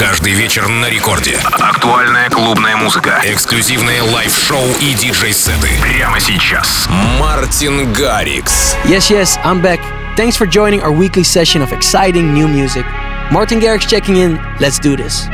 Каждый вечер на рекорде. Актуальная клубная музыка. Эксклюзивные лайв-шоу и диджей-сеты. Прямо сейчас. Мартин Гаррикс. Yes, yes, I'm back. Thanks for joining our weekly session of exciting new music. Martin Garrix checking in. Let's do this.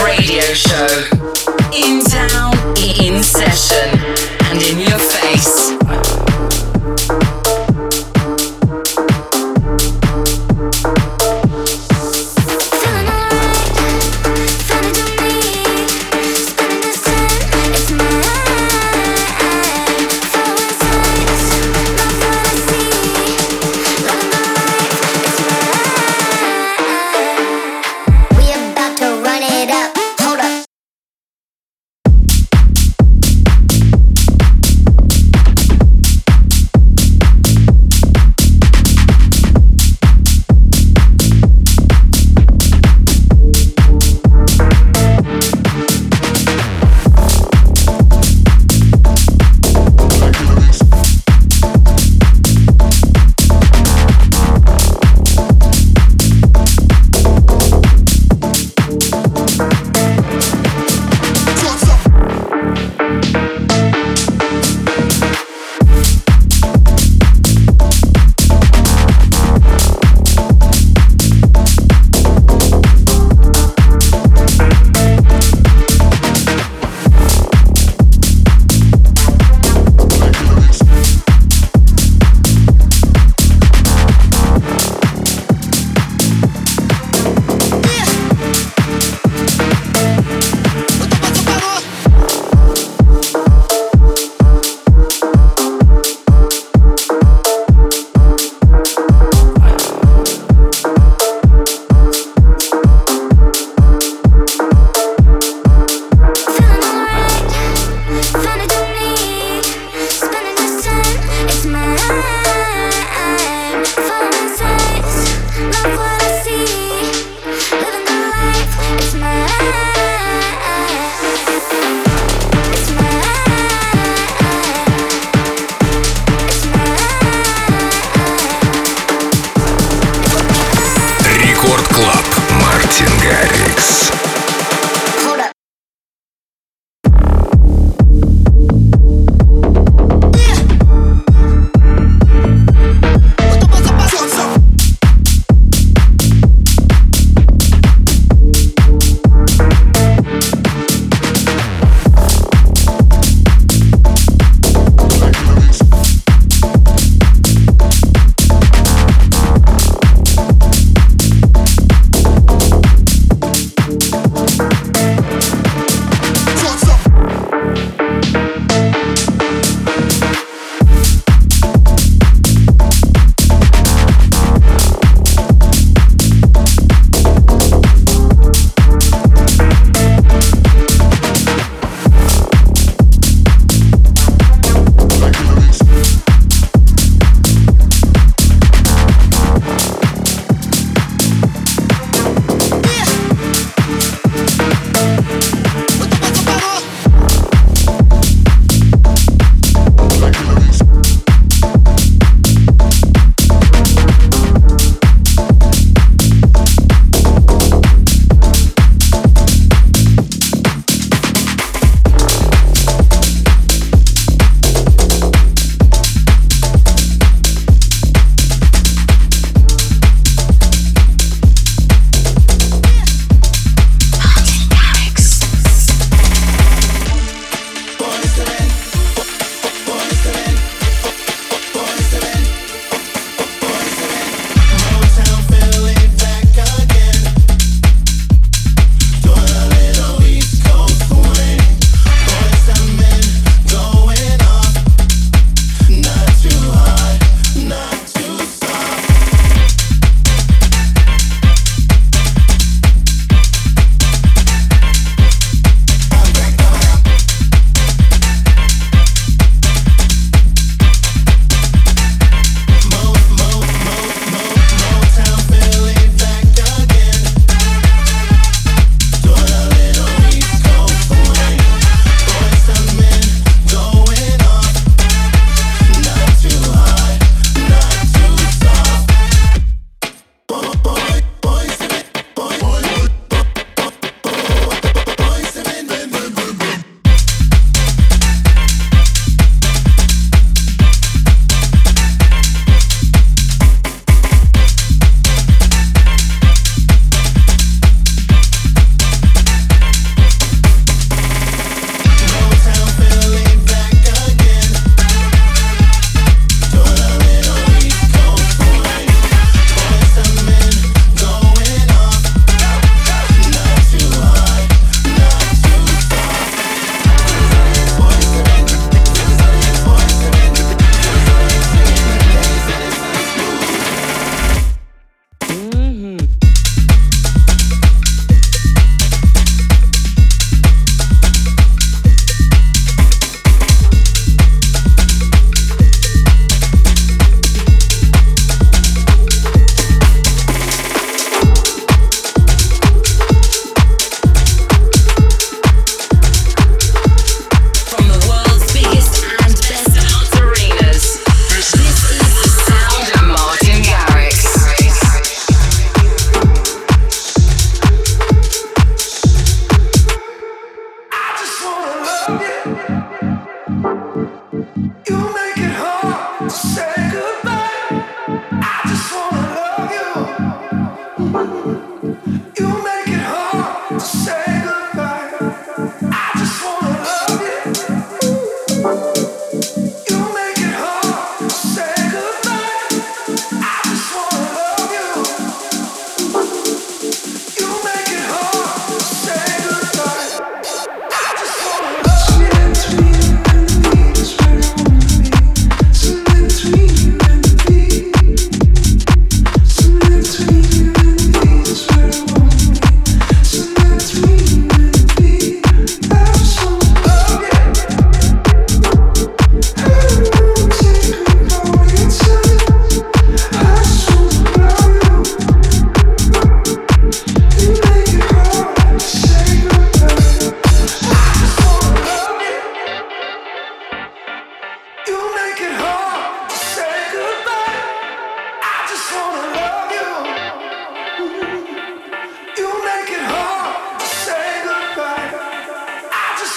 Radio show.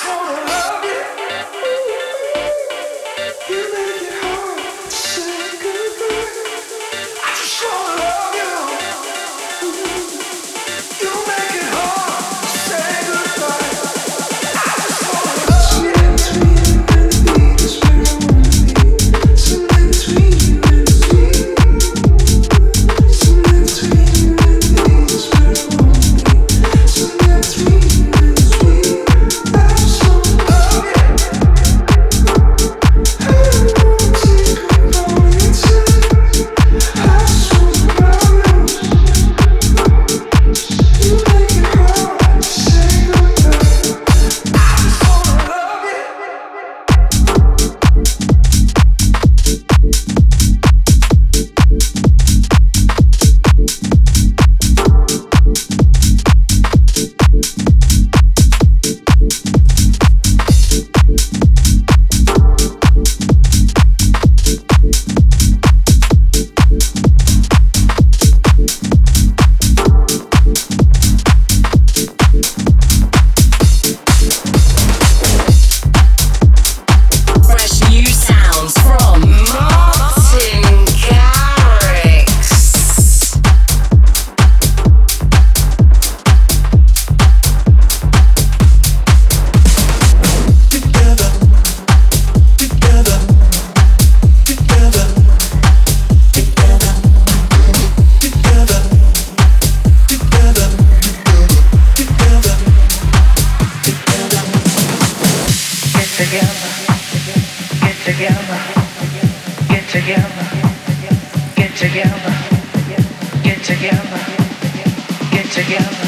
total together, get together, get together.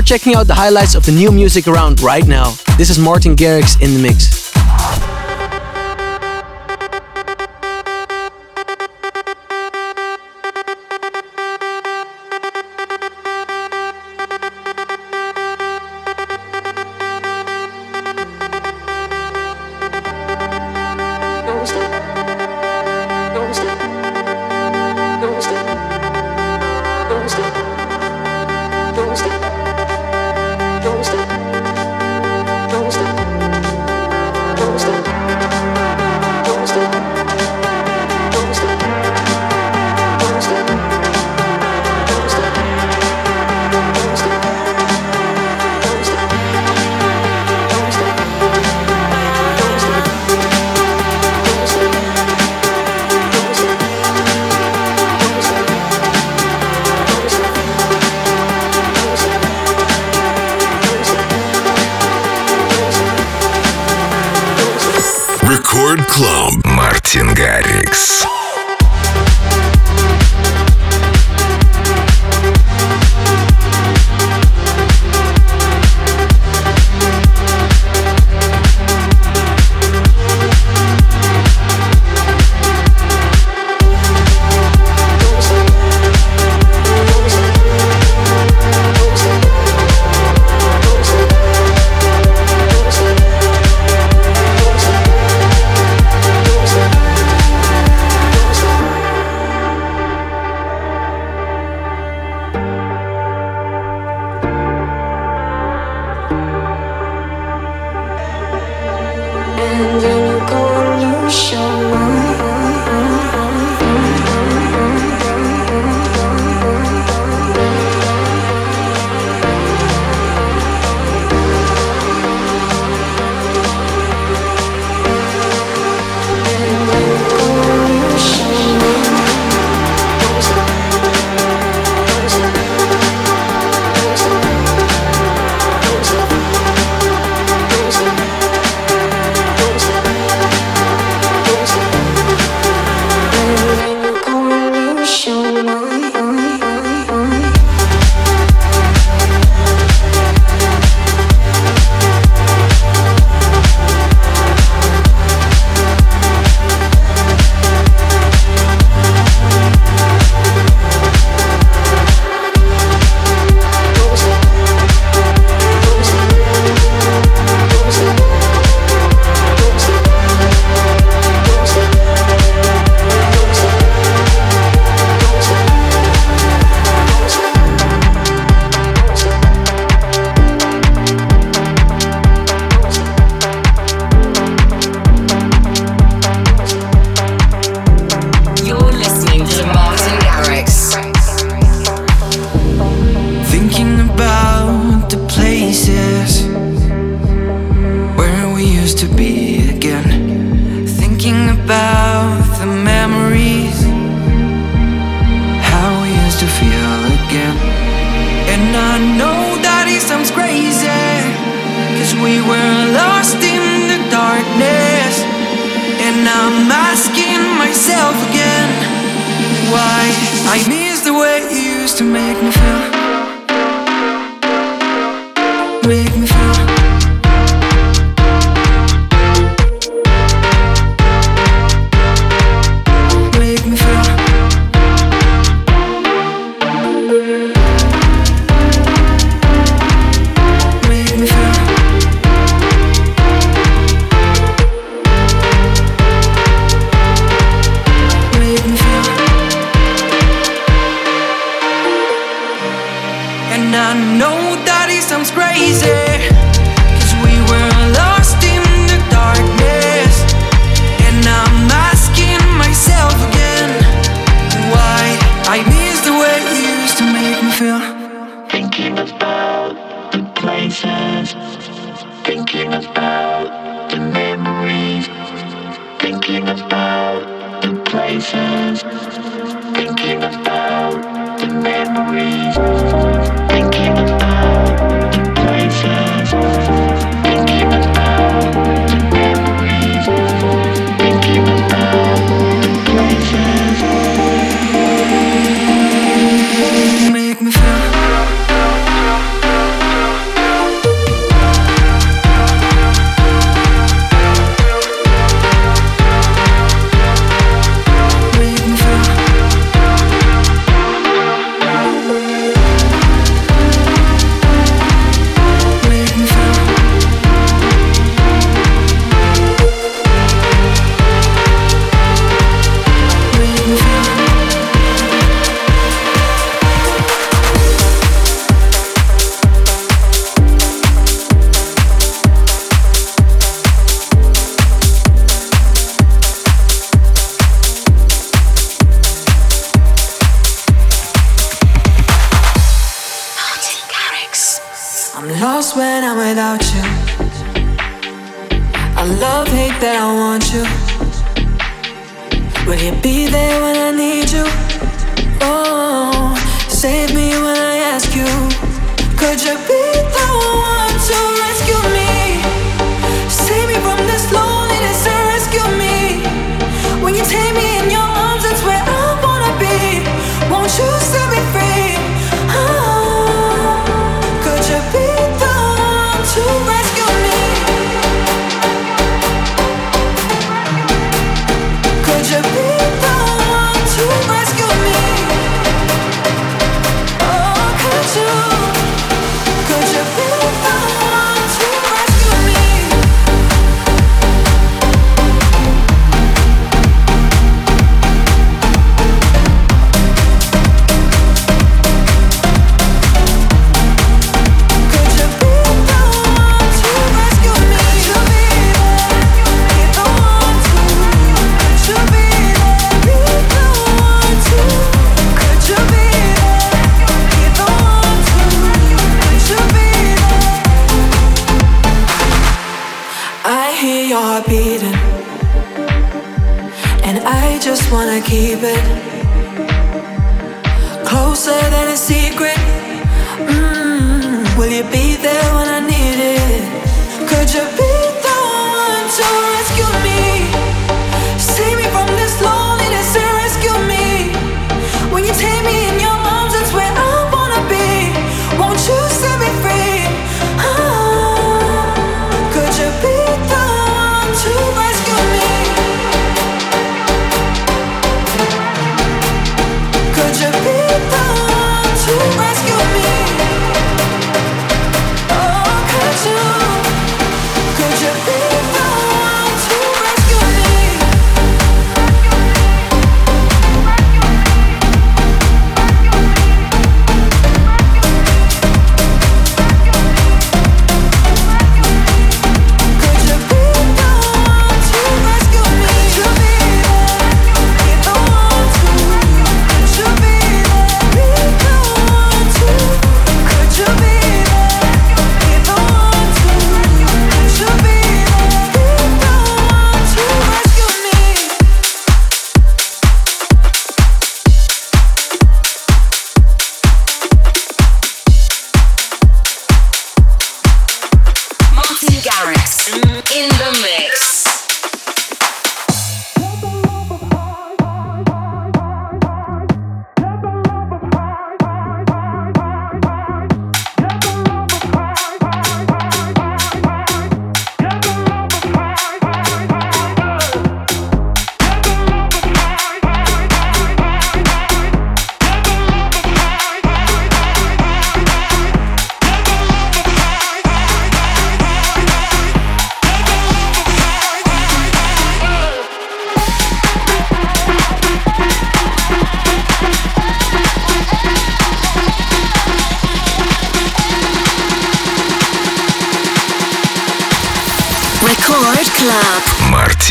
Checking out the highlights of the new music around right now. This is Martin Garrix in the mix.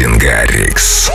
Мартин Гаррикс.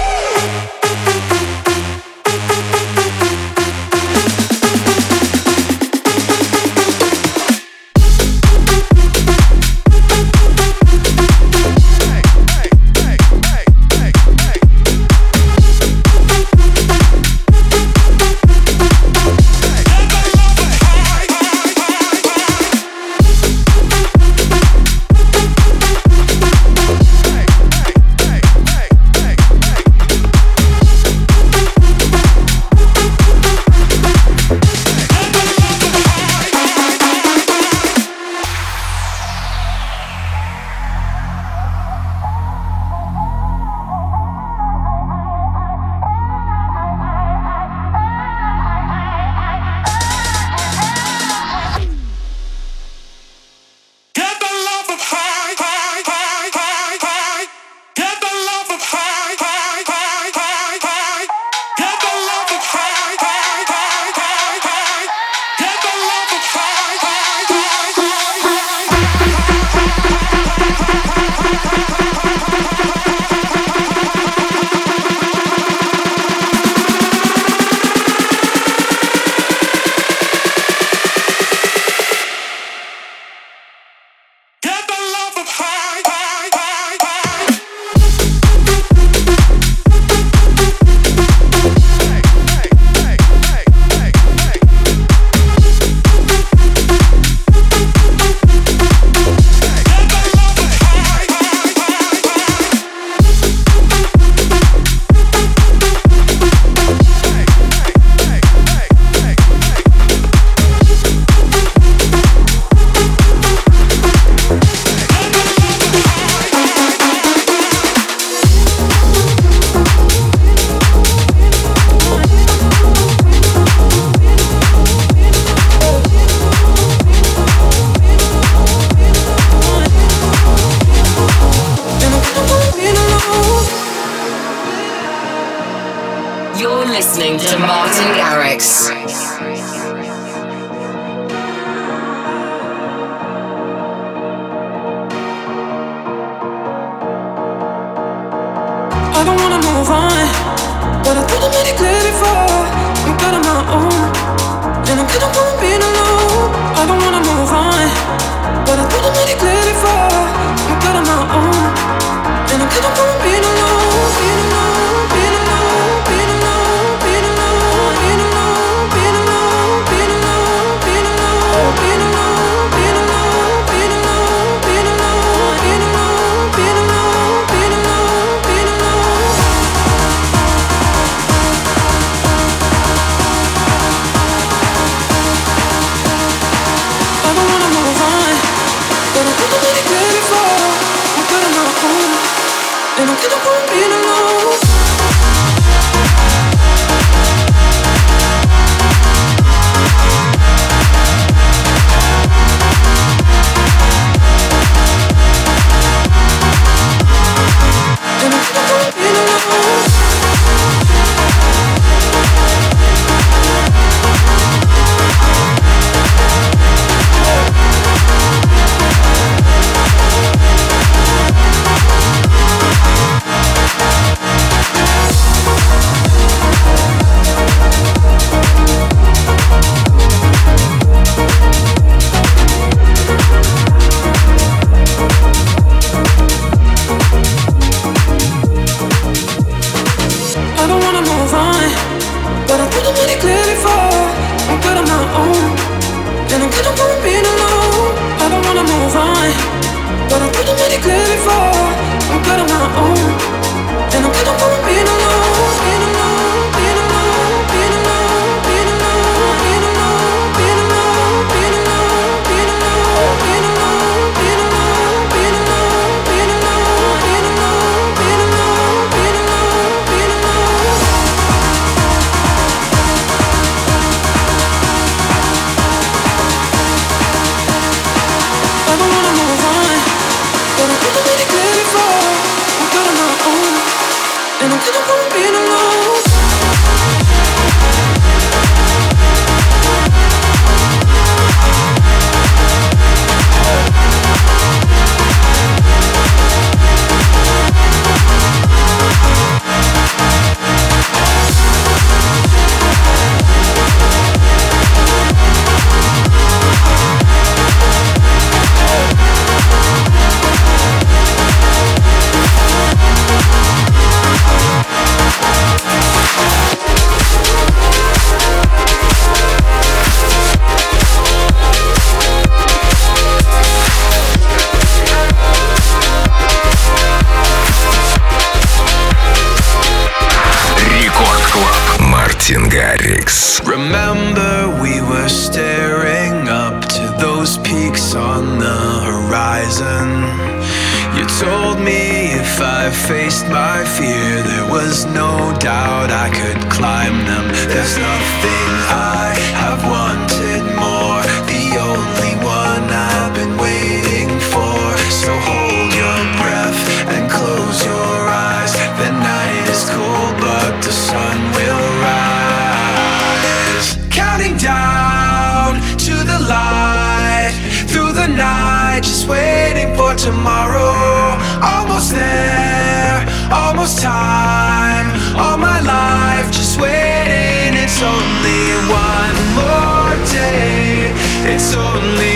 lonely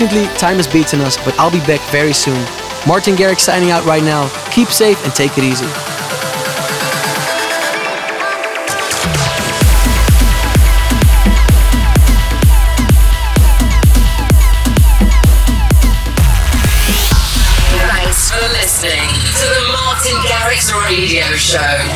Unfortunately, time has beaten us, but I'll be back very soon. Martin Garrix signing out right now. Keep safe and take it easy. Thanks for listening to the Martin Garrix Radio Show.